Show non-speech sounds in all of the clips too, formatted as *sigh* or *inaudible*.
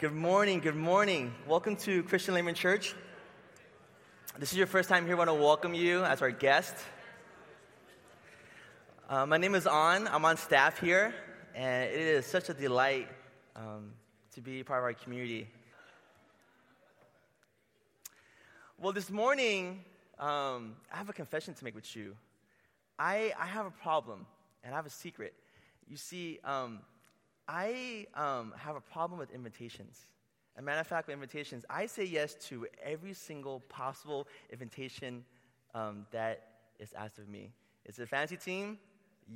Good morning, good morning. Welcome to Christian Layman Church. This is your first time here. I want to welcome you as our guest. Uh, my name is An. I'm on staff here, and it is such a delight um, to be part of our community. Well, this morning, um, I have a confession to make with you. I, I have a problem, and I have a secret. You see, um, I um, have a problem with invitations. As a matter of fact, with invitations, I say yes to every single possible invitation um, that is asked of me. Is it a fancy team?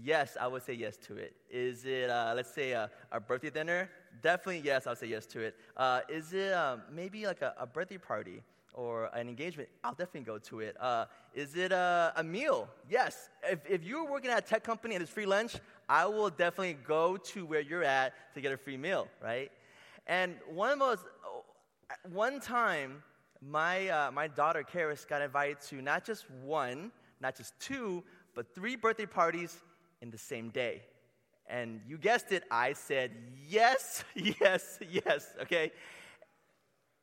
Yes, I would say yes to it. Is it, uh, let's say, a, a, birthday dinner? Definitely yes, I'll say yes to it. Uh, is it um, maybe like a, a, birthday party or an engagement? I'll definitely go to it. Uh, is it a, a, meal? Yes. If, if you're working at a tech company and it's free lunch, I will definitely go to where you're at to get a free meal, right? And one of those, one time, my, uh, my daughter, Karis, got invited to not just one, not just two, but three birthday parties in the same day. And you guessed it, I said yes, *laughs* yes, yes, okay?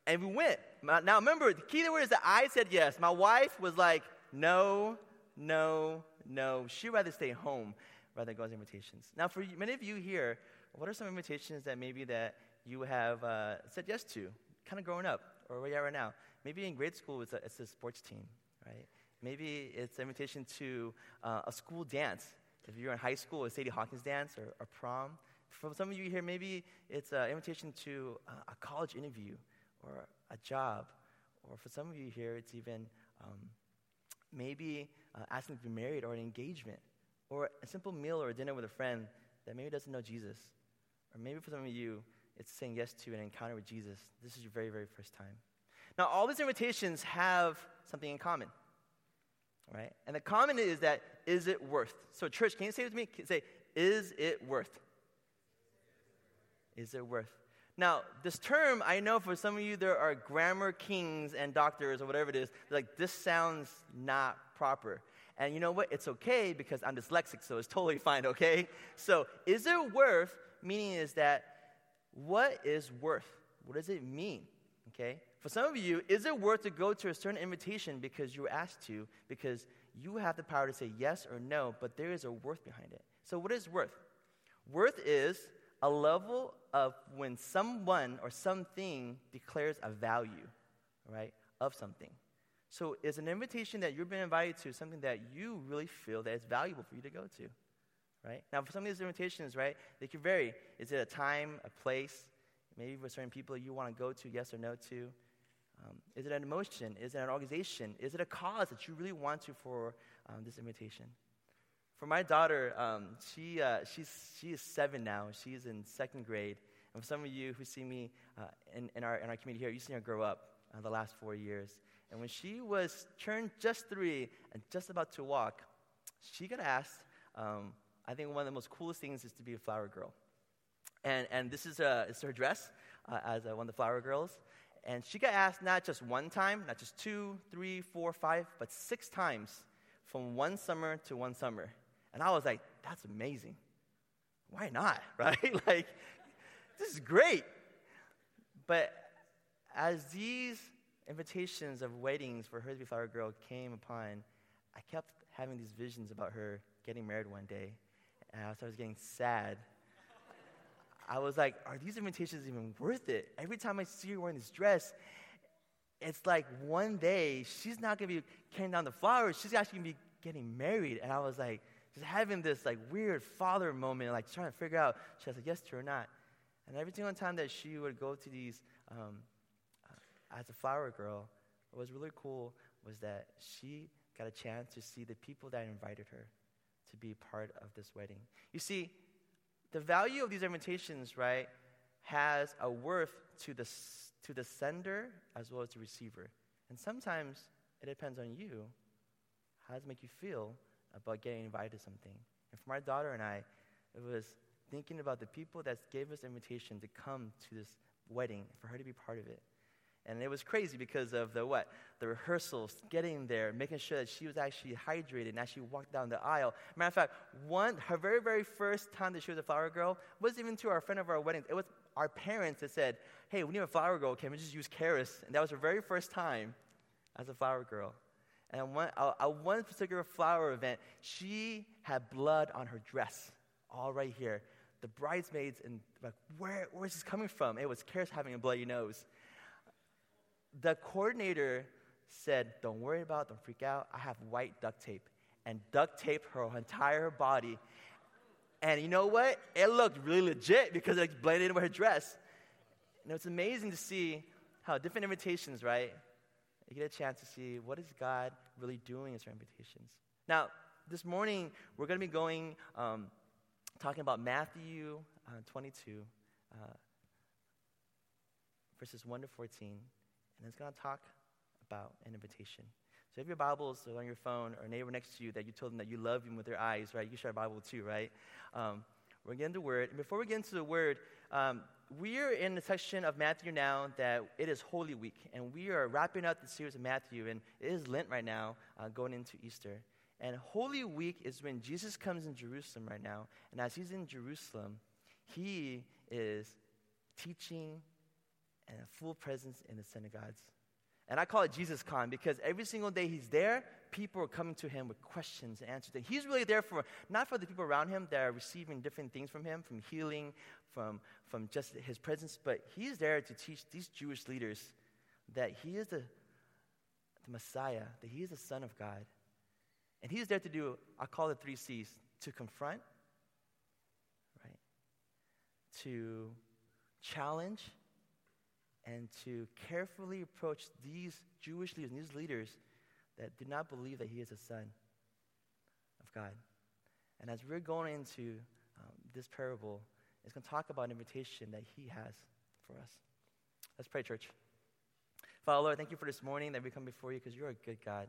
And we went. Now remember, the key word is that I said yes. My wife was like, no, no, no. She'd rather stay home rather than go on invitations. Now, for many of you here, what are some invitations that maybe that you have uh, said yes to, kind of growing up, or where you are right now? Maybe in grade school, it's a, it's a sports team, right? Maybe it's an invitation to uh, a school dance. If you're in high school, a Sadie Hawkins dance or a prom. For some of you here, maybe it's an invitation to a college interview or a job. Or for some of you here, it's even um, maybe uh, asking to be married or an engagement or a simple meal or a dinner with a friend that maybe doesn't know Jesus. Or maybe for some of you, it's saying yes to an encounter with Jesus. This is your very, very first time. Now, all these invitations have something in common, right? And the common is that, is it worth? So, church, can you say with me? Say, is it worth? Is it worth? Now, this term, I know for some of you, there are grammar kings and doctors or whatever it is. like, this sounds not proper. And you know what? It's okay because I'm dyslexic, so it's totally fine, okay? So, is it worth? Meaning is that what is worth? What does it mean? Okay? For some of you, is it worth to go to a certain invitation because you were asked to, because you have the power to say yes or no, but there is a worth behind it. So, what is worth? Worth is a level of when someone or something declares a value, right, of something. So is an invitation that you've been invited to something that you really feel that it's valuable for you to go to, right? Now, for some of these invitations, right, they can vary. Is it a time, a place? Maybe for certain people you want to go to, yes or no to. Um, is it an emotion? Is it an organization? Is it a cause that you really want to for um, this invitation? For my daughter, um, she, uh, she's, she is seven now. She's in second grade. And for some of you who see me uh, in, in, our, in our community here, you've seen her grow up uh, the last four years. And when she was turned just three and just about to walk, she got asked, um, I think one of the most coolest things is to be a flower girl. And, and this is, uh, is her dress uh, as uh, one of the flower girls. And she got asked not just one time, not just two, three, four, five, but six times from one summer to one summer. And I was like, that's amazing. Why not, *laughs* right? *laughs* like, this is great. But as these invitations of weddings for her to be flower girl came upon, I kept having these visions about her getting married one day. And I was getting sad. I was like, are these invitations even worth it? Every time I see her wearing this dress, it's like one day she's not gonna be carrying down the flowers, she's actually gonna be getting married. And I was like, just having this like weird father moment, like trying to figure out she I say yes to or not. And every single time that she would go to these um, as a flower girl, what was really cool was that she got a chance to see the people that invited her to be part of this wedding. You see, the value of these invitations, right, has a worth to the, to the sender as well as the receiver. And sometimes it depends on you. How does it make you feel about getting invited to something? And for my daughter and I, it was thinking about the people that gave us invitation to come to this wedding, for her to be part of it. And it was crazy because of the what? The rehearsals, getting there, making sure that she was actually hydrated and actually walked down the aisle. Matter of fact, one, her very, very first time that she was a flower girl wasn't even to our friend of our wedding. It was our parents that said, hey, we need a flower girl. Can we just use Karis? And that was her very first time as a flower girl. And one, at one particular flower event, she had blood on her dress, all right here. The bridesmaids, and like, where, where is this coming from? It was Karis having a bloody nose. The coordinator said, Don't worry about it, don't freak out. I have white duct tape. And duct taped her entire body. And you know what? It looked really legit because it blended in with her dress. And it's amazing to see how different invitations, right? You get a chance to see what is God really doing in certain invitations. Now, this morning we're going to be going um, talking about Matthew uh, 22, uh, verses 1 to 14, and it's going to talk about an invitation. So if your Bibles are on your phone or a neighbor next to you that you told them that you love them with their eyes, right? You share a Bible too, right? Um, we're getting the word. And before we get into the word, um, we are in the section of Matthew now that it is Holy Week, and we are wrapping up the series of Matthew, and it is Lent right now, uh, going into Easter. And Holy Week is when Jesus comes in Jerusalem right now, and as he's in Jerusalem, he is teaching and a full presence in the synagogues. And I call it Jesus Con because every single day he's there, people are coming to him with questions and answers. And he's really there for, not for the people around him that are receiving different things from him, from healing, from, from just his presence, but he's there to teach these Jewish leaders that he is the, the Messiah, that he is the Son of God. And he's there to do, I call it three C's to confront, right? To challenge, and to carefully approach these Jewish leaders these leaders that do not believe that he is a son of God. And as we're going into um, this parable, it's going to talk about an invitation that he has for us. Let's pray, church. Father, Lord, thank you for this morning that we come before you because you're a good God.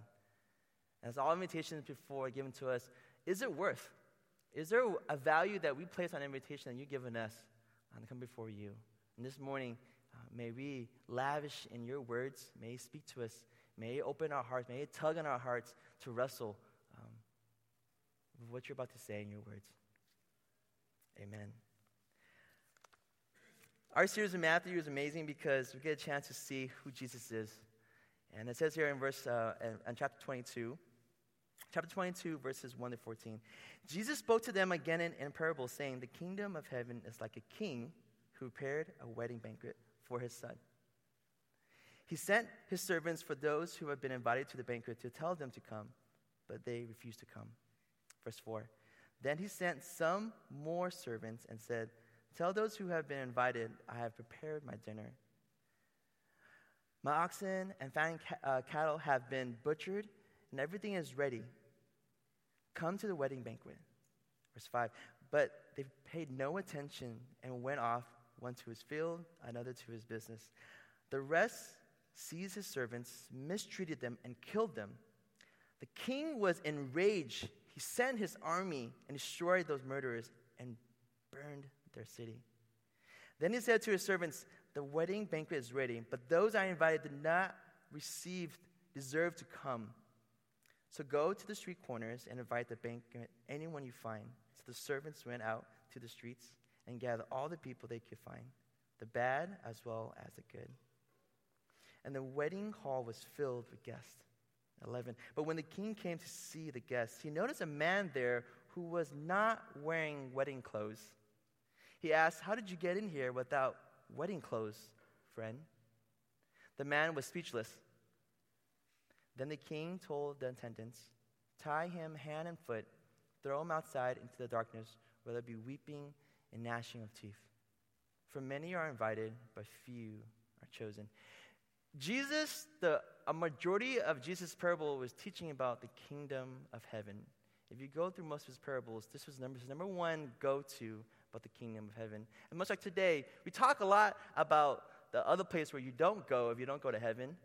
As all invitations before given to us, is it worth? Is there a value that we place on invitation that you've given us to come before you? And this morning, may we lavish in your words. May you speak to us. May you open our hearts. May you tug on our hearts to wrestle um, with what you're about to say in your words. Amen. Our series in Matthew is amazing because we get a chance to see who Jesus is. And it says here in verse uh, in, chapter 22, chapter 22, verses 1 to 14. Jesus spoke to them again in, in parable, saying, The kingdom of heaven is like a king who prepared a wedding banquet for his son. He sent his servants for those who had been invited to the banquet to tell them to come, but they refused to come. Verse 4 Then he sent some more servants and said, Tell those who have been invited, I have prepared my dinner. My oxen and fattened ca- uh, cattle have been butchered, and everything is ready. Come to the wedding banquet. Verse 5 But they paid no attention and went off one to his field, another to his business. The rest seized his servants, mistreated them, and killed them. The king was enraged. He sent his army and destroyed those murderers and burned their city. Then he said to his servants, The wedding banquet is ready, but those I invited did not receive deserve to come. So go to the street corners and invite the banquet anyone you find. So the servants went out to the streets and gather all the people they could find, the bad as well as the good. And the wedding hall was filled with guests. 11. But when the king came to see the guests, he noticed a man there who was not wearing wedding clothes. He asked, How did you get in here without wedding clothes, friend? The man was speechless. Then the king told the attendants, Tie him hand and foot, throw him outside into the darkness, where there be weeping and gnashing of teeth. For many are invited, but few are chosen. Jesus, the, a majority of Jesus' parable was teaching about the kingdom of heaven. If you go through most of his parables, this was number, number one go to about the kingdom of heaven. And much like today, we talk a lot about the other place where you don't go if you don't go to heaven,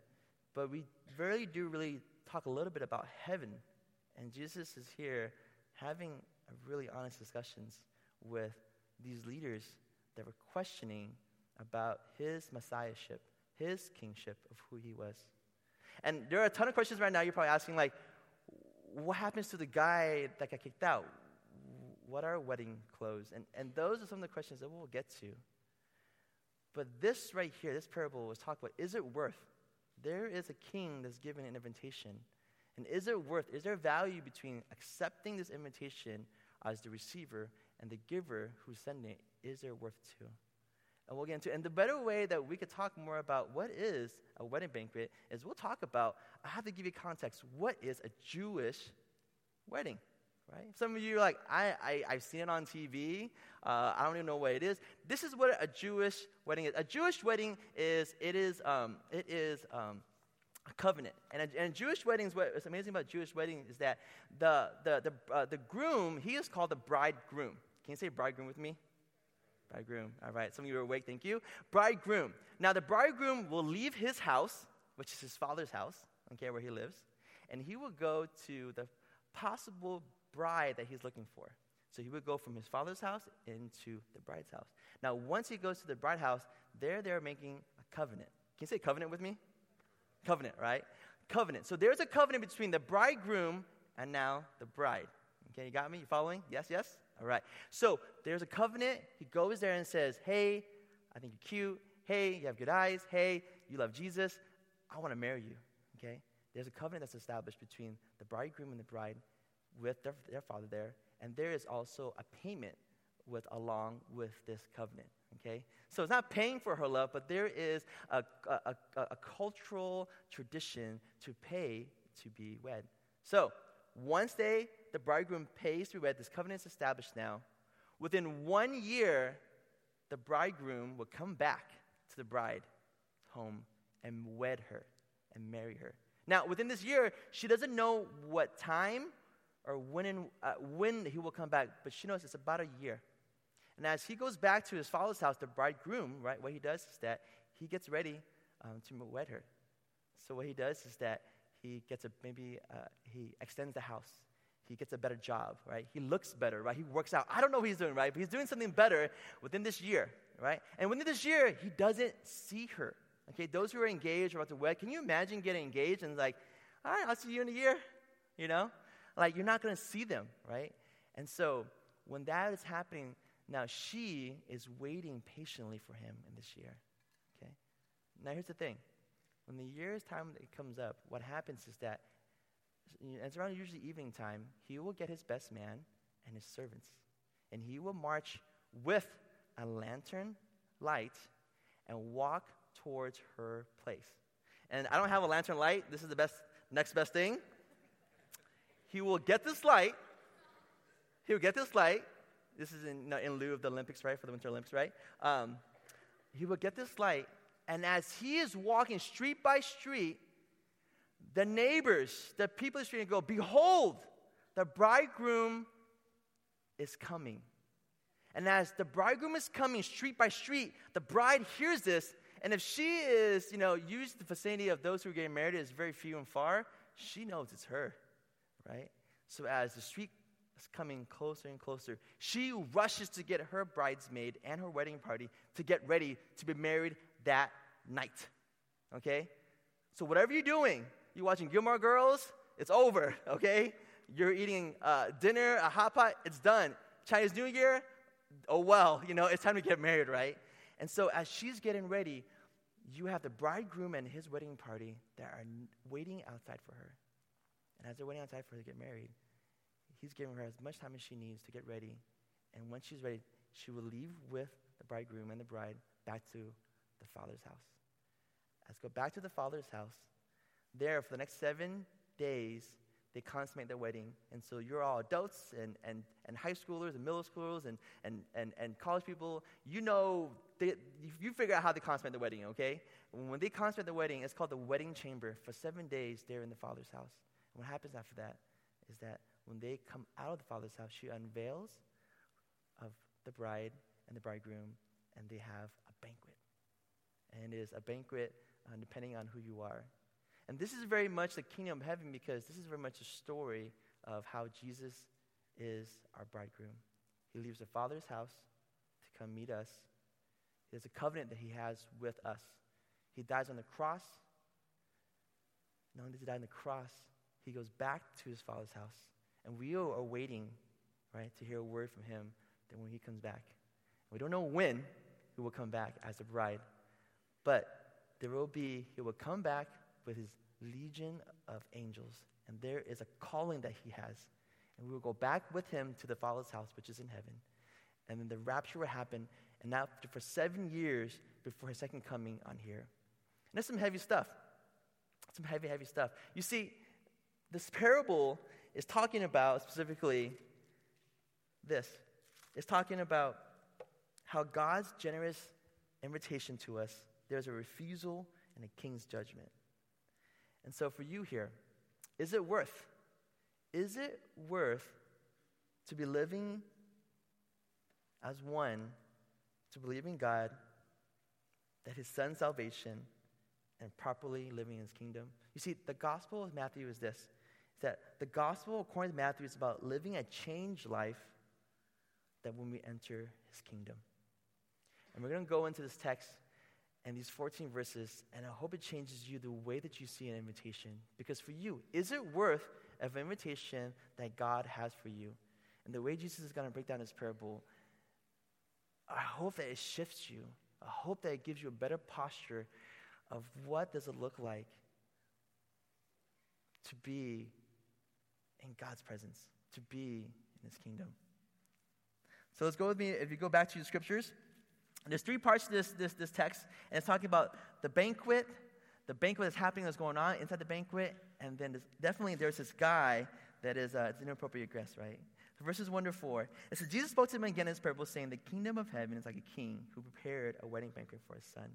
but we rarely do really talk a little bit about heaven. And Jesus is here having really honest discussions with these leaders that were questioning about his messiahship, his kingship of who he was. And there are a ton of questions right now you're probably asking, like, what happens to the guy that got kicked out? What are wedding clothes? And, and those are some of the questions that we'll get to. But this right here, this parable was talking about is it worth? There is a king that's given an invitation. And is it worth, is there value between accepting this invitation as the receiver and the giver who's sending it? Is there worth to? And we'll get into And the better way that we could talk more about what is a wedding banquet is we'll talk about, I have to give you context. What is a Jewish wedding? Right? Some of you are like, I, I, I've seen it on TV. Uh, I don't even know what it is. This is what a Jewish wedding is. A Jewish wedding is, it is, um, it is um, a covenant. And, a, and Jewish weddings, what's amazing about Jewish weddings is that the, the, the, uh, the groom, he is called the bridegroom. Can you say bridegroom with me? Bridegroom. All right. Some of you are awake. Thank you. Bridegroom. Now, the bridegroom will leave his house, which is his father's house, okay, where he lives, and he will go to the possible bride that he's looking for. So he would go from his father's house into the bride's house. Now, once he goes to the bride house, there they're making a covenant. Can you say covenant with me? Covenant, right? Covenant. So there's a covenant between the bridegroom and now the bride. Okay, you got me? You following? Yes, yes? All right. So there's a covenant. He goes there and says, Hey, I think you're cute. Hey, you have good eyes. Hey, you love Jesus. I want to marry you. Okay? There's a covenant that's established between the bridegroom and the bride with their, their father there. And there is also a payment with along with this covenant. Okay? So it's not paying for her love, but there is a, a, a, a cultural tradition to pay to be wed. So once they the bridegroom pays to wed, this covenant is established now. Within one year, the bridegroom will come back to the bride home and wed her and marry her. Now, within this year, she doesn't know what time or when, in, uh, when he will come back, but she knows it's about a year. And as he goes back to his father's house, the bridegroom, right, what he does is that he gets ready um, to wed her. So what he does is that he gets a maybe uh, he extends the house he gets a better job, right? He looks better, right? He works out. I don't know what he's doing, right? But he's doing something better within this year, right? And within this year, he doesn't see her. Okay, those who are engaged or about to wed, can you imagine getting engaged and like, all right, I'll see you in a year, you know? Like, you're not to see them, right? And so, when that is happening, now she is waiting patiently for him in this year, okay? Now, here's the thing. When the year's time comes up, what happens is that it's around usually evening time, he will get his best man and his servants, and he will march with a lantern light and walk towards her place. And I don't have a lantern light. This is the best, next best thing. He will get this light. He will get this light. This is in, in lieu of the Olympics, right? For the Winter Olympics, right? Um, he will get this light, and as he is walking street by street, the neighbors, the people in the street go, Behold, the bridegroom is coming. And as the bridegroom is coming street by street, the bride hears this. And if she is, you know, used the vicinity of those who are getting married is very few and far, she knows it's her, right? So as the street is coming closer and closer, she rushes to get her bridesmaid and her wedding party to get ready to be married that night. Okay? So whatever you're doing, you're watching Gilmore Girls, it's over, okay? You're eating uh, dinner, a hot pot, it's done. Chinese New Year, oh well, you know, it's time to get married, right? And so as she's getting ready, you have the bridegroom and his wedding party that are waiting outside for her. And as they're waiting outside for her to get married, he's giving her as much time as she needs to get ready. And when she's ready, she will leave with the bridegroom and the bride back to the father's house. Let's go back to the father's house there for the next seven days, they consummate their wedding. And so you're all adults and, and, and high schoolers and middle schoolers and, and, and, and college people. You know, they, you figure out how they consummate the wedding, okay? When they consummate the wedding, it's called the wedding chamber. For seven days, they're in the father's house. And what happens after that is that when they come out of the father's house, she unveils of the bride and the bridegroom, and they have a banquet. And it is a banquet uh, depending on who you are. And this is very much the kingdom of heaven because this is very much a story of how Jesus is our bridegroom. He leaves the Father's house to come meet us. There's a covenant that he has with us. He dies on the cross. Not only does he die on the cross, he goes back to his Father's house. And we are waiting, right, to hear a word from him that when he comes back. We don't know when, he will come back as a bride. But there will be, he will come back with his legion of angels. And there is a calling that he has. And we will go back with him to the Father's house, which is in heaven. And then the rapture will happen. And now, for seven years before his second coming on here. And that's some heavy stuff. Some heavy, heavy stuff. You see, this parable is talking about specifically this it's talking about how God's generous invitation to us, there's a refusal and a king's judgment. And so for you here, is it worth? Is it worth to be living as one, to believe in God, that his son's salvation, and properly living in his kingdom? You see, the gospel of Matthew is this is that the gospel, according to Matthew, is about living a changed life that when we enter his kingdom. And we're going to go into this text and these 14 verses, and I hope it changes you the way that you see an invitation. Because for you, is it worth of invitation that God has for you? And the way Jesus is going to break down this parable, I hope that it shifts you. I hope that it gives you a better posture of what does it look like to be in God's presence, to be in his kingdom. So let's go with me. If you go back to the scriptures, there's three parts to this, this, this text, and it's talking about the banquet, the banquet that's happening, that's going on inside the banquet, and then definitely there's this guy that is uh, it's inappropriate guest, right? So verses 1 to 4. It says, Jesus spoke to him again in this parable, saying, The kingdom of heaven is like a king who prepared a wedding banquet for his son.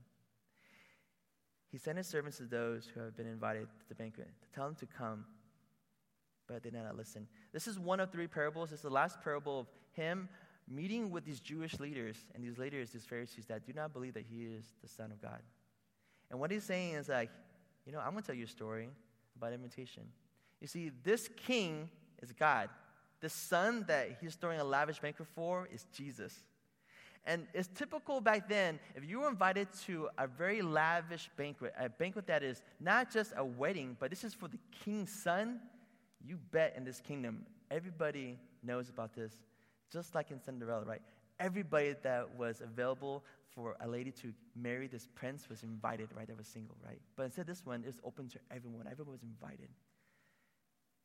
He sent his servants to those who have been invited to the banquet to tell them to come, but they did not listen. This is one of three parables. This is the last parable of him meeting with these Jewish leaders and these leaders, these Pharisees that do not believe that he is the Son of God. And what he's saying is like, you know, I'm going to tell you a story about invitation. You see, this king is God. The son that he's throwing a lavish banquet for is Jesus. And it's typical back then, if you were invited to a very lavish banquet, a banquet that is not just a wedding, but this is for the king's son, you bet in this kingdom, everybody knows about this just like in Cinderella, right? Everybody that was available for a lady to marry this prince was invited, right? That was single, right? But instead, this one is open to everyone. Everyone was invited.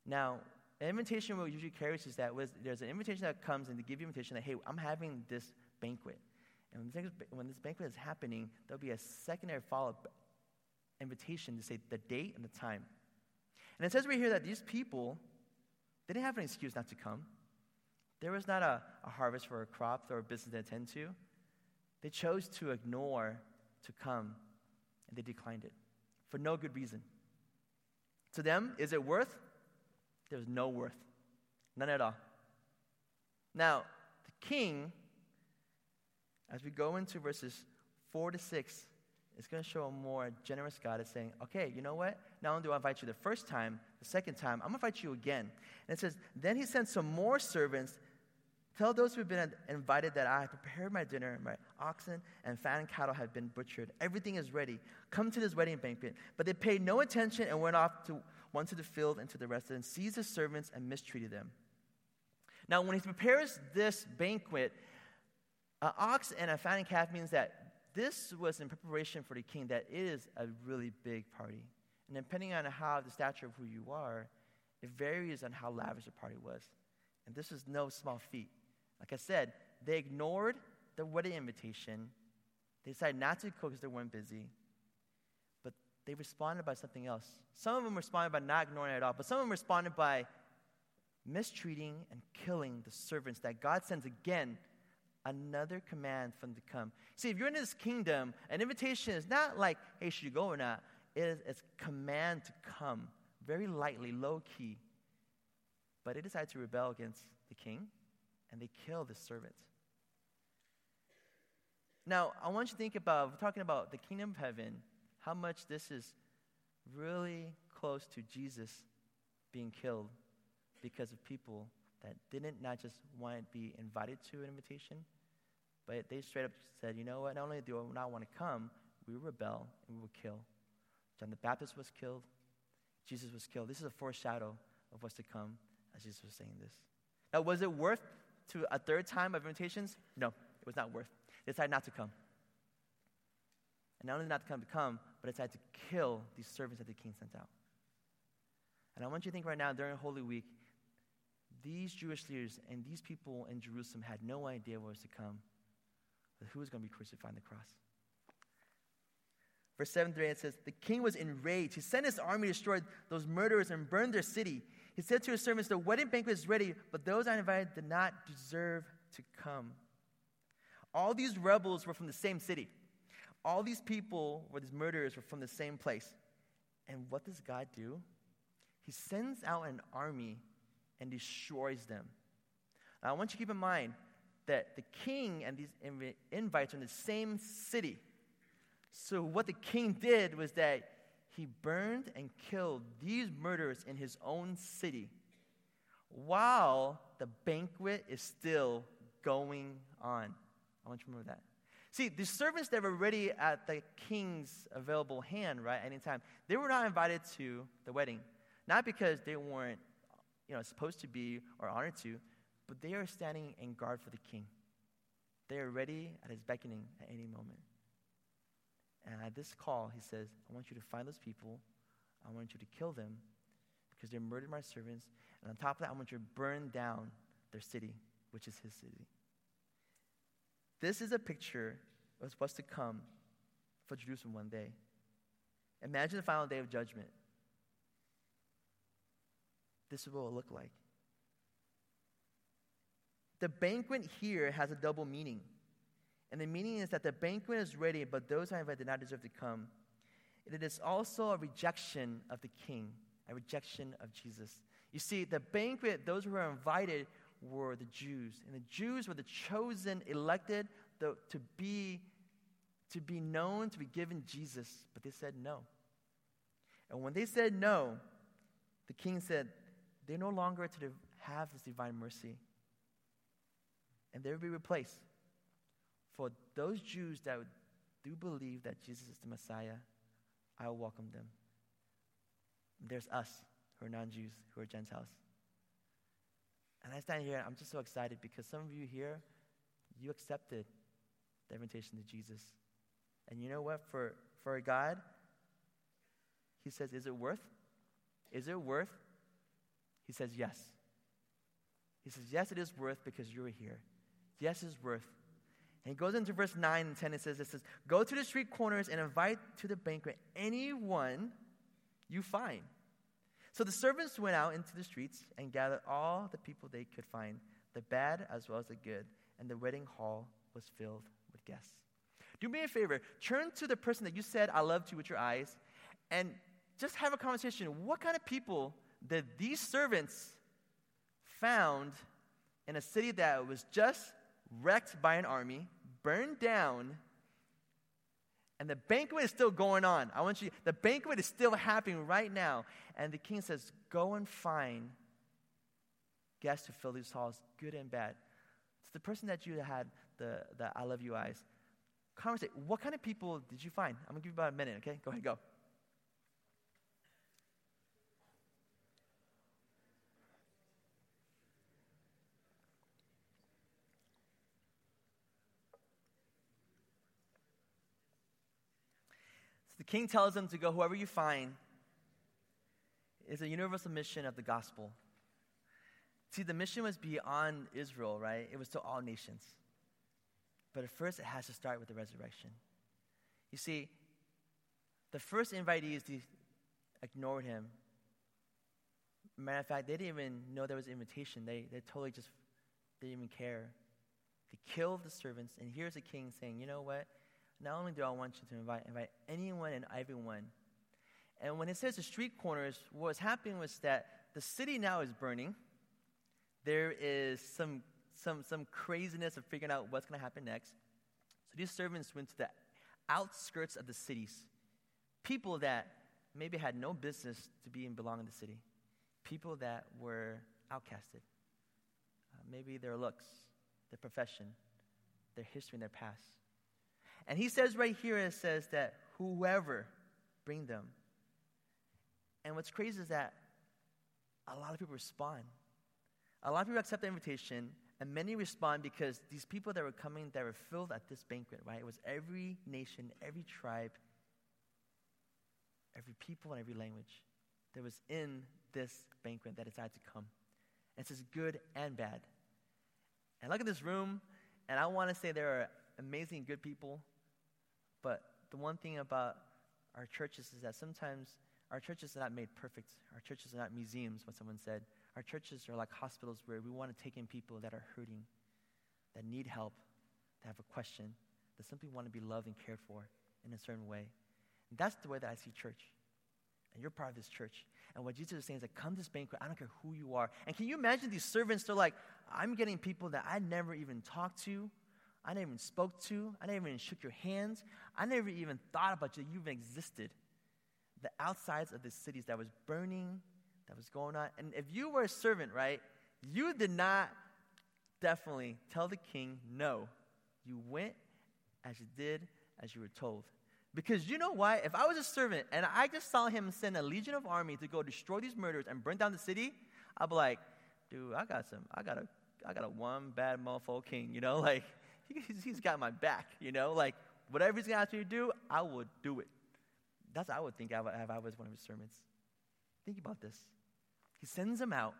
Now, an invitation will usually carries is that was, there's an invitation that comes and they give you an invitation that, hey, I'm having this banquet. And when this, when this banquet is happening, there'll be a secondary follow up invitation to say the date and the time. And it says right here that these people, they didn't have an excuse not to come. There was not a, a harvest for a crop or a business to attend to. They chose to ignore to come, and they declined it for no good reason. To them, is it worth? There's no worth. None at all. Now, the king, as we go into verses 4 to 6, is going to show a more generous God is saying, okay, you know what? Not only do I invite you the first time, the second time, I'm going to invite you again. And it says, then he sent some more servants Tell those who have been invited that I have prepared my dinner, my oxen and fattened cattle have been butchered. Everything is ready. Come to this wedding banquet. But they paid no attention and went off to one to the field and to the rest, and seized his servants and mistreated them. Now, when he prepares this banquet, an ox and a fattened calf means that this was in preparation for the king, that it is a really big party. And depending on how the stature of who you are, it varies on how lavish the party was. And this is no small feat. Like I said, they ignored the wedding invitation. They decided not to cook because they weren't busy. But they responded by something else. Some of them responded by not ignoring it at all, but some of them responded by mistreating and killing the servants that God sends again another command from to come. See, if you're in this kingdom, an invitation is not like, hey, should you go or not? It is it's command to come, very lightly, low key. But they decided to rebel against the king and they kill the servant. Now, I want you to think about, we're talking about the kingdom of heaven, how much this is really close to Jesus being killed because of people that didn't not just want to be invited to an invitation, but they straight up said, you know what, not only do I not want to come, we rebel and we will kill. John the Baptist was killed, Jesus was killed. This is a foreshadow of what's to come as Jesus was saying this. Now, was it worth to a third time of invitations? No, it was not worth. They decided not to come. And not only not to come to come, but decided to kill these servants that the king sent out. And I want you to think right now during Holy Week, these Jewish leaders and these people in Jerusalem had no idea what was to come, who was going to be crucified on the cross. Verse 7 through 8 it says, The king was enraged. He sent his army to destroy those murderers and burn their city. He said to his servants, The wedding banquet is ready, but those I invited did not deserve to come. All these rebels were from the same city. All these people, or these murderers, were from the same place. And what does God do? He sends out an army and destroys them. Now, I want you to keep in mind that the king and these invites are in the same city. So, what the king did was that he burned and killed these murderers in his own city while the banquet is still going on. I want you to remember that. See, the servants that were ready at the king's available hand, right, anytime, they were not invited to the wedding. Not because they weren't, you know, supposed to be or honored to, but they are standing in guard for the king. They are ready at his beckoning at any moment. And at this call, he says, I want you to find those people. I want you to kill them because they murdered my servants. And on top of that, I want you to burn down their city, which is his city. This is a picture of what's to come for Jerusalem one day. Imagine the final day of judgment. This is what it will look like. The banquet here has a double meaning. And the meaning is that the banquet is ready, but those I invited did not deserve to come. It is also a rejection of the king, a rejection of Jesus. You see, the banquet, those who were invited were the Jews. And the Jews were the chosen, elected the, to, be, to be known, to be given Jesus. But they said no. And when they said no, the king said, they're no longer to have this divine mercy. And they will be replaced those Jews that do believe that Jesus is the Messiah, I will welcome them. There's us who are non Jews, who are Gentiles. And I stand here, I'm just so excited because some of you here, you accepted the invitation to Jesus. And you know what? For, for God, He says, Is it worth? Is it worth? He says, Yes. He says, Yes, it is worth because you're here. Yes, it's worth and he goes into verse 9 and 10 and says, it says, Go to the street corners and invite to the banquet anyone you find. So the servants went out into the streets and gathered all the people they could find, the bad as well as the good, and the wedding hall was filled with guests. Do me a favor, turn to the person that you said, I love to with your eyes, and just have a conversation. What kind of people did these servants found in a city that was just wrecked by an army, burned down, and the banquet is still going on. I want you, the banquet is still happening right now. And the king says, Go and find guests to fill these halls, good and bad. It's the person that you had the, the I love you eyes. Conversate. What kind of people did you find? I'm to give you about a minute, okay? Go ahead, go. King tells them to go whoever you find is a universal mission of the gospel. See, the mission was beyond Israel, right? It was to all nations. But at first, it has to start with the resurrection. You see, the first invitees ignored him. Matter of fact, they didn't even know there was an invitation. They, they totally just didn't even care. They killed the servants, and here's the king saying, You know what? Not only do I want you to invite, invite anyone and everyone. And when it says the street corners, what's happening was that the city now is burning. There is some, some, some craziness of figuring out what's going to happen next. So these servants went to the outskirts of the cities. People that maybe had no business to be and belong in the city. People that were outcasted. Uh, maybe their looks, their profession, their history, and their past. And he says right here, it says that whoever bring them. And what's crazy is that a lot of people respond. A lot of people accept the invitation, And many respond because these people that were coming, that were filled at this banquet, right? It was every nation, every tribe, every people, and every language that was in this banquet that decided to come. And it says good and bad. And look at this room, and I want to say there are amazing good people, but the one thing about our churches is that sometimes our churches are not made perfect. Our churches are not museums, what someone said. Our churches are like hospitals where we want to take in people that are hurting, that need help, that have a question, that simply want to be loved and cared for in a certain way. And that's the way that I see church. And you're part of this church. And what Jesus is saying is that come to this banquet, I don't care who you are. And can you imagine these servants? They're like, I'm getting people that I never even talked to. I never even spoke to. I never even shook your hands. I never even thought about you. You even existed. The outsides of the cities that was burning, that was going on. And if you were a servant, right, you did not definitely tell the king no. You went as you did as you were told. Because you know why? If I was a servant and I just saw him send a legion of army to go destroy these murderers and burn down the city, I'd be like, dude, I got some, I got a, I got a one bad mofo king, you know, *laughs* like he's, he's got my back, you know, like whatever he's gonna ask me to do, I would do it. That's what I would think if I was one of his servants. Think about this. He sends them out,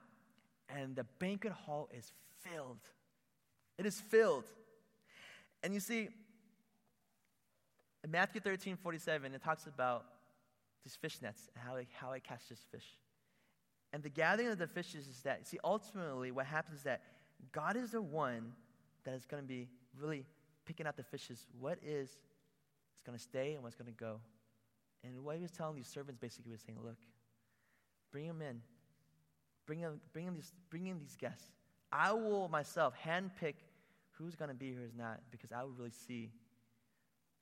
and the banquet hall is filled. It is filled. And you see, in Matthew 13, 47, it talks about these fish nets and how they, how it catches fish. And the gathering of the fishes is that, see, ultimately what happens is that God is the one that is going to be really picking out the fishes. What is, is going to stay and what's going to go. And what he was telling these servants basically was saying, look, bring them in. Bring in, bring in, these, bring in these guests. I will myself handpick who's going to be here, who's not, because I will really see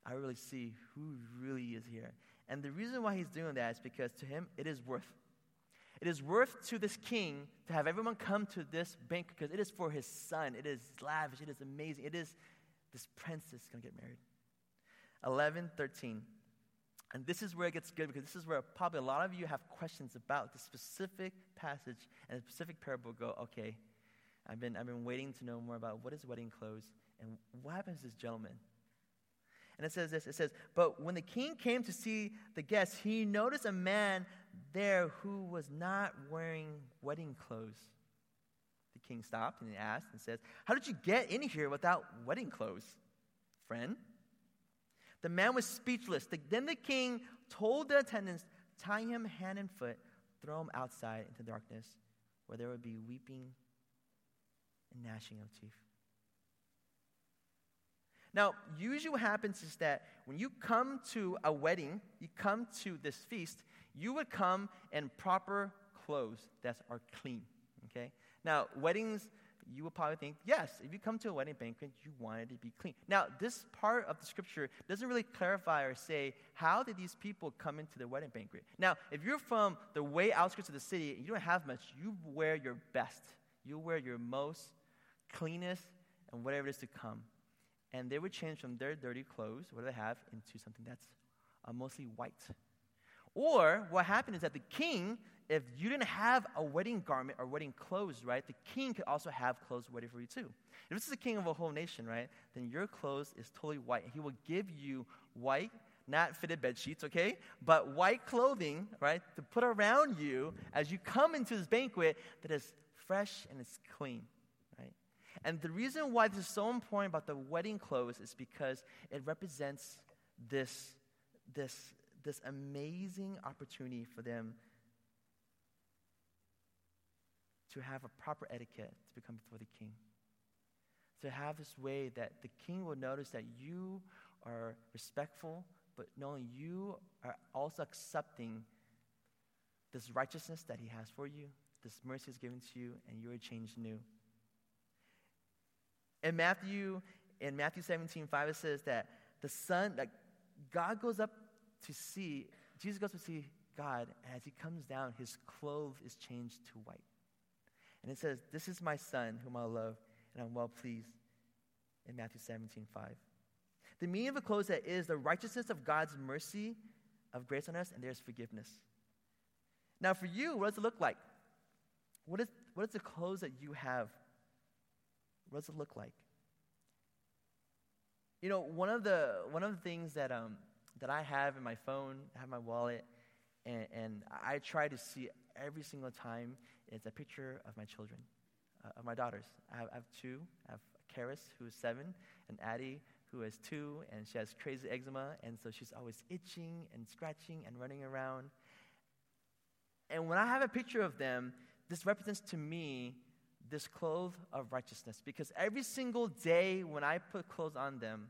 I really see who really is here. And the reason why he's doing that is because to him, it is worth. It is worth to this king to have everyone come to this banquet because it is for his son. It is lavish. It is amazing. It is this princess is going to get married. 11, 13. And this is where it gets good because this is where probably a lot of you have questions about the specific passage and the specific parable. Go, okay, I've been, I've been waiting to know more about what is wedding clothes and what happens to this gentleman. And it says this it says, But when the king came to see the guests, he noticed a man there who was not wearing wedding clothes. The king stopped and he asked and says, How did you get in here without wedding clothes, friend? The man was speechless. then the king told the attendants, Tie him hand and foot, throw him outside into darkness, where there would be weeping and gnashing of teeth. Now, usually what happens is that when you come to a wedding, you come to this feast, you would come in proper clothes that are clean. Okay? Now, weddings, you would probably think, yes, if you come to a wedding banquet, you want it to be clean. Now, this part of the scripture doesn't really clarify or say how did these people come into the wedding banquet. Now, if you're from the way outskirts of the city and you don't have much, you wear your best. You wear your most cleanest and whatever it is to come and they would change from their dirty clothes, what do they have, into something that's uh, mostly white. Or what happened is that the king, if you didn't have a wedding garment or wedding clothes, right, the king could also have clothes ready for you too. If this is the king of a whole nation, right, then your clothes is totally white. He will give you white, not fitted bed sheets, okay, but white clothing, right, to put around you as you come into this banquet that is fresh and it's clean. Right? And the reason why this is so important about the wedding clothes is because it represents this, this, this amazing opportunity for them to have a proper etiquette to become before the king. To have this way that the king will notice that you are respectful, but knowing you are also accepting this righteousness that he has for you, this mercy is given to you, and you are changed new. In Matthew, in Matthew 17, 5, it says that the Son, that God goes up to see, Jesus goes to see God, and as he comes down, his clothes is changed to white. And it says, This is my Son, whom I love, and I'm well pleased. In Matthew 17, 5. The meaning of the clothes that is the righteousness of God's mercy, of grace on us, and there's forgiveness. Now, for you, what does it look like? What is, what is the clothes that you have What does it look like? You know, one of the, one of the things that, um, that I have in my phone, I have my wallet, and, and I try to see every single time it's a picture of my children, uh, of my daughters. I have, I have two. I have Karis, who is seven, and Addie, who is two, and she has crazy eczema, and so she's always itching and scratching and running around. And when I have a picture of them, this represents to me this cloth of righteousness because every single day when I put clothes on them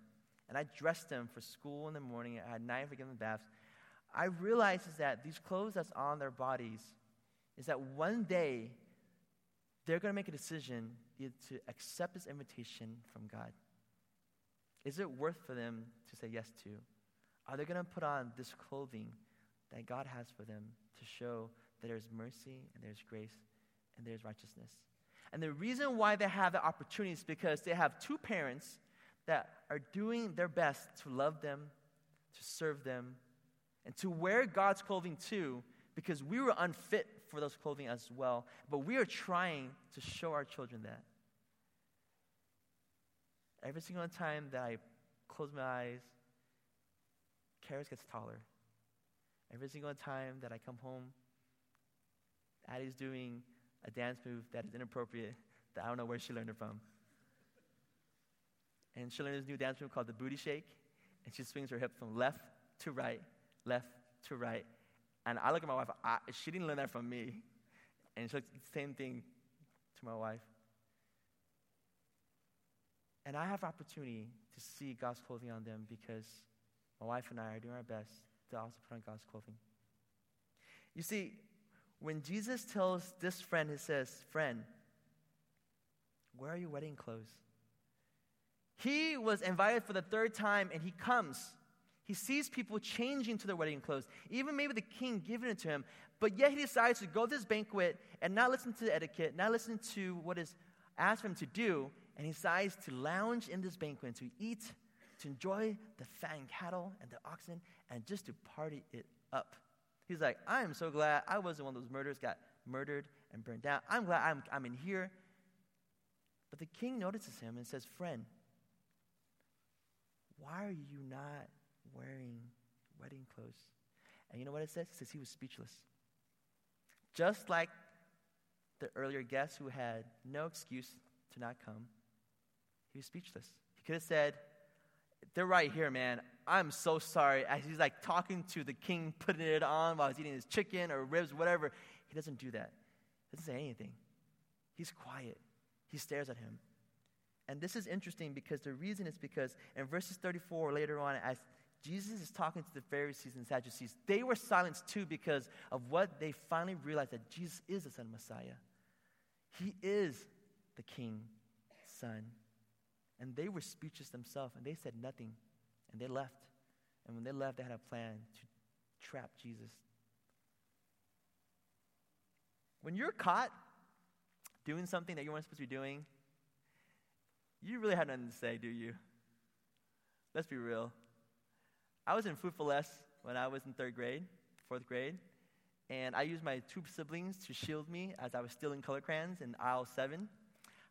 and I dress them for school in the morning, at night for giving baths, I realize is that these clothes that's on their bodies is that one day they're going to make a decision to accept this invitation from God. Is it worth for them to say yes to? Are they going to put on this clothing that God has for them to show that there's mercy and there's grace and there's righteousness? And the reason why they have the opportunity is because they have two parents that are doing their best to love them, to serve them, and to wear God's clothing too, because we were unfit for those clothing as well. But we are trying to show our children that. Every single time that I close my eyes, Karis gets taller. Every single time that I come home, Addie's doing a dance move that is inappropriate that I don't know where she learned it from. And she learned this new dance move called the booty shake, and she swings her hip from left to right, left to right. And I look at my wife, I, she didn't learn that from me. And she looks the same thing to my wife. And I have opportunity to see God's clothing on them because my wife and I are doing our best to also put on God's clothing. You see, when Jesus tells this friend, he says, Friend, where are your wedding clothes? He was invited for the third time and he comes. He sees people changing to their wedding clothes, even maybe the king giving it to him, but yet he decides to go to this banquet and not listen to the etiquette, not listen to what is asked of him to do, and he decides to lounge in this banquet, to eat, to enjoy the fattened cattle and the oxen, and just to party it up. He's like, I am so glad I wasn't one of those murderers, got murdered and burned down. I'm glad I'm, I'm in here. But the king notices him and says, Friend, why are you not wearing wedding clothes? And you know what it says? It says he was speechless. Just like the earlier guest who had no excuse to not come, he was speechless. He could have said, They're right here, man. I'm so sorry. As he's like talking to the king, putting it on while he's eating his chicken or ribs, whatever. He doesn't do that. He doesn't say anything. He's quiet. He stares at him. And this is interesting because the reason is because in verses 34 later on, as Jesus is talking to the Pharisees and Sadducees, they were silenced too because of what they finally realized that Jesus is the Son of Messiah. He is the King, Son. And they were speechless themselves, and they said nothing, and they left. And when they left, they had a plan to trap Jesus. When you're caught doing something that you weren't supposed to be doing, you really have nothing to say, do you? Let's be real. I was in Less when I was in third grade, fourth grade, and I used my two siblings to shield me as I was stealing color crayons in aisle seven.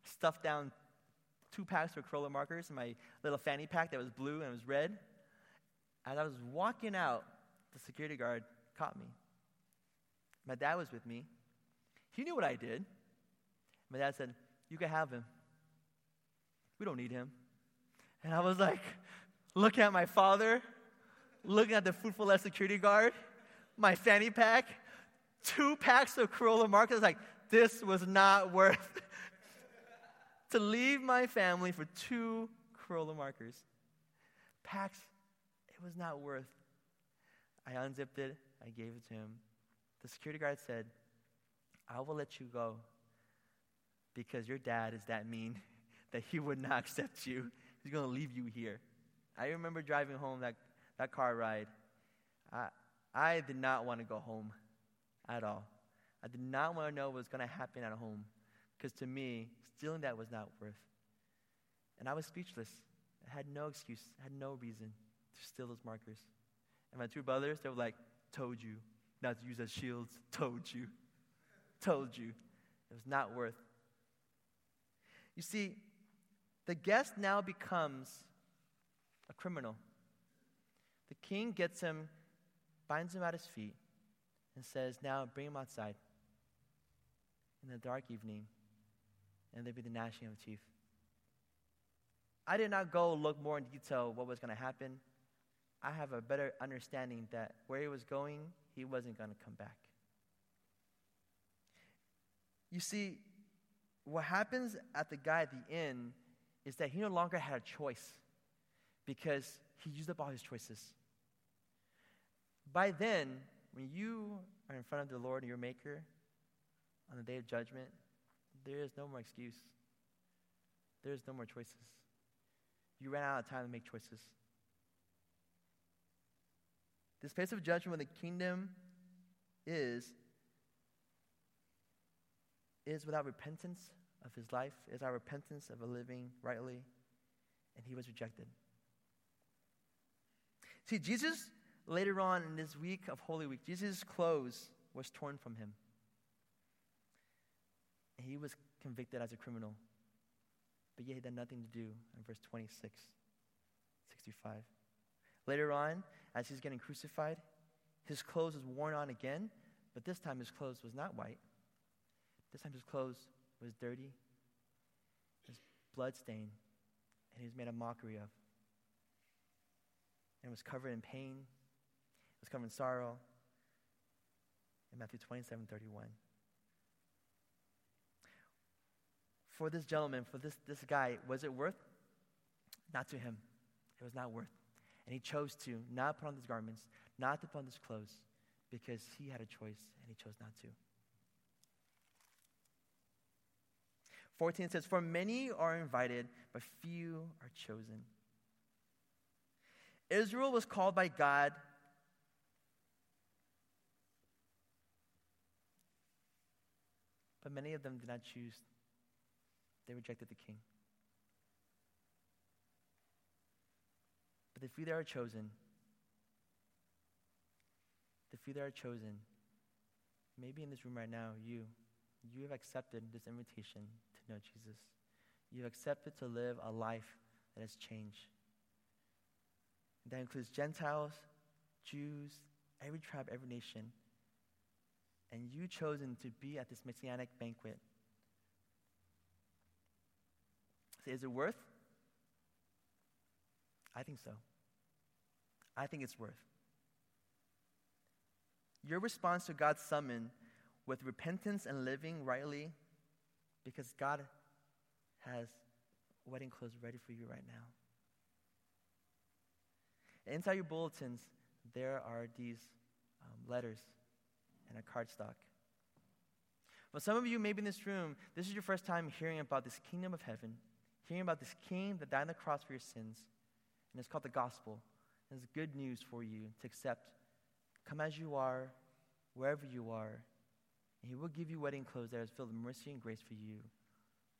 Stuffed down two packs of Crayola markers in my little fanny pack that was blue and was red. As I was walking out, the security guard caught me. My dad was with me. He knew what I did. My dad said, You can have him. We don't need him. And I was like, looking at my father, looking at the for Less security guard, my fanny pack, two packs of Crayola markers. Like, this was not worth *laughs* to leave my family for two Crayola markers. Packs, it was not worth. I unzipped it, I gave it to him. The security guard said, I will let you go because your dad is that mean *laughs* that he would not *laughs* accept you. He's going to leave you here. I remember driving home that, that car ride. I, I did not want to go home at all. I did not want to know what was going to happen at home because to me, stealing that was not worth. And I was speechless. I had no excuse, I had no reason to steal those markers. And my two brothers, they were like, told you not to use as shields, told you, told you. It was not worth. You see, The guest now becomes a criminal. The king gets him, binds him at his feet, and says, Now bring him outside in the dark evening, and there'd be the gnashing of teeth. I did not go look more in detail what was going to happen. I have a better understanding that where he was going, he wasn't going to come back. You see, what happens at the guy at the inn is that he no longer had a choice because he used up all his choices. By then, when you are in front of the Lord your Maker on the day of judgment, there is no more excuse. There is no more choices. You ran out of time to make choices. This place of judgment where the kingdom is, is without repentance of his life, is our repentance of a living rightly, and he was rejected. See, Jesus, later on in this week of Holy Week, Jesus' clothes was torn from him. He was convicted as a criminal. But yet he had nothing to do in verse 26, 65. Later on, as he's getting crucified, his clothes was worn on again, but this time his clothes was not white. This time his clothes was dirty, was blood stained, and he was made a mockery of. And was covered in pain, was covered in sorrow. In Matthew 27 31. For this gentleman, for this, this guy, was it worth? Not to him. It was not worth. And he chose to not put on these garments, not to put on these clothes, because he had a choice and he chose not to. 14 says, For many are invited, but few are chosen. Israel was called by God but many of them did not choose. They rejected the king. But the few that are chosen, the few that are chosen, maybe in this room right now, you, you have accepted this invitation to know Jesus. You've accepted to live a life that has changed. That includes Gentiles, Jews, every tribe, every nation. And you chosen to be at this messianic banquet. So is it worth? I think so. I think it's worth. Your response to God's summon with repentance and living rightly because God has wedding clothes ready for you right now. Inside your bulletins, there are these um, letters and a cardstock. Well, some of you, maybe in this room, this is your first time hearing about this kingdom of heaven, hearing about this king that died on the cross for your sins, and it's called the gospel. And it's good news for you to accept. Come as you are, wherever you are, and he will give you wedding clothes that is filled with mercy and grace for you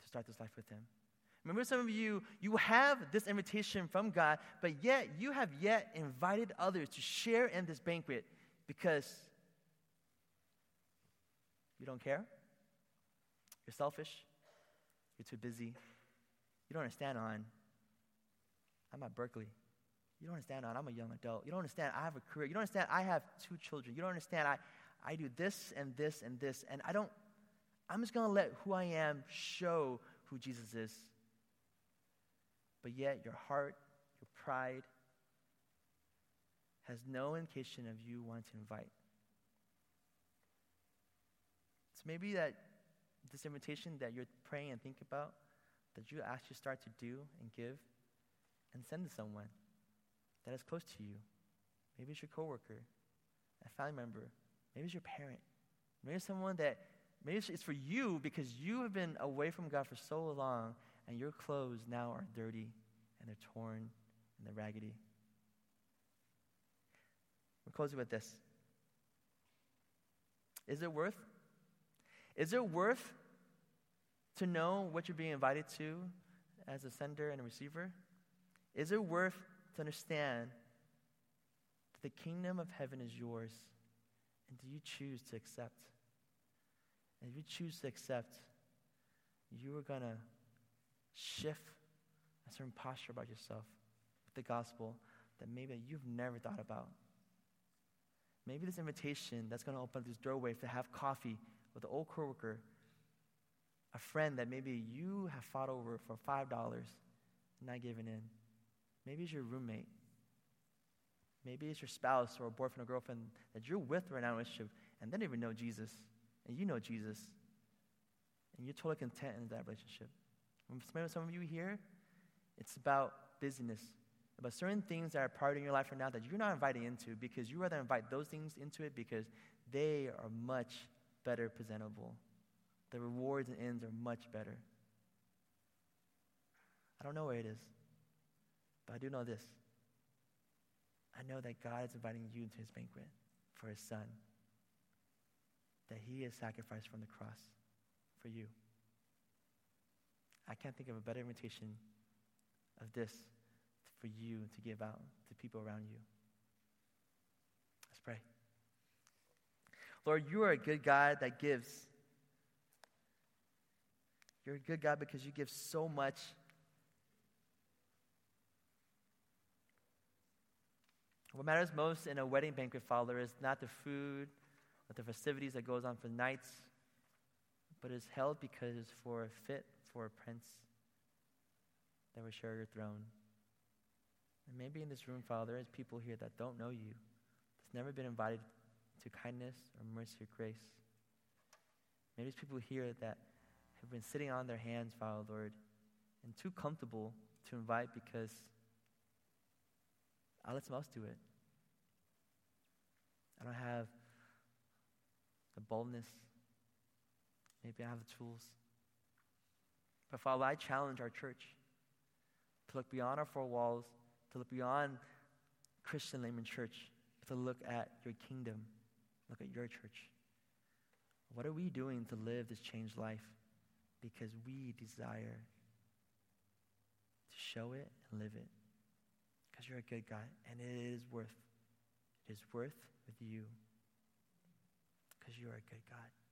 to start this life with him. Remember, some of you, you have this invitation from God, but yet you have yet invited others to share in this banquet because you don't care, you're selfish, you're too busy, you don't understand on, I'm at Berkeley. You don't understand on, I'm a young adult. You don't understand, I have a career. You don't understand, I have two children. You don't understand, I, I do this and this and this, and I don't, I'm just going to let who I am show who Jesus is but yet your heart, your pride, has no indication of you wanting to invite. So maybe that this invitation that you're praying and think about, that you actually start to do and give and send to someone that is close to you. Maybe it's your coworker, a family member, maybe it's your parent, maybe it's someone that maybe it's for you because you have been away from God for so long and your clothes now are dirty and they're torn and they're raggedy. We're closing with this. Is it worth? Is it worth to know what you're being invited to as a sender and a receiver? Is it worth to understand that the kingdom of heaven is yours? And do you choose to accept? And if you choose to accept, you are going to shift a certain posture about yourself with the gospel that maybe you've never thought about. Maybe this invitation that's going to open up this doorway to have coffee with an old coworker, a friend that maybe you have fought over for $5 and not giving in. Maybe it's your roommate. Maybe it's your spouse or a boyfriend or girlfriend that you're with right now in a relationship and they don't even know Jesus. And you know Jesus. And you're totally content in that relationship. Maybe some of you here, it's about busyness, about certain things that are part of your life right now that you're not inviting into because you rather invite those things into it because they are much better presentable. The rewards and ends are much better. I don't know where it is, but I do know this. I know that God is inviting you into his banquet for his son, that he is sacrificed from the cross for you. I can't think of a better invitation of this for you to give out to people around you. Let's pray. Lord, you are a good God that gives. You're a good God because you give so much. What matters most in a wedding banquet, Father, is not the food or the festivities that goes on for nights, but is held because it's for a fit for a prince that will share your throne. And maybe in this room, Father, there's people here that don't know you, that's never been invited to kindness or mercy or grace. Maybe there's people here that have been sitting on their hands, Father, Lord, and too comfortable to invite because I'll let someone else do it. I don't have the boldness. Maybe I have the tools. But Father, I challenge our church to look beyond our four walls, to look beyond Christian layman church, to look at your kingdom, look at your church. What are we doing to live this changed life? Because we desire to show it and live it. Because you're a good God, and it is worth, it is worth with you. Because you are a good God.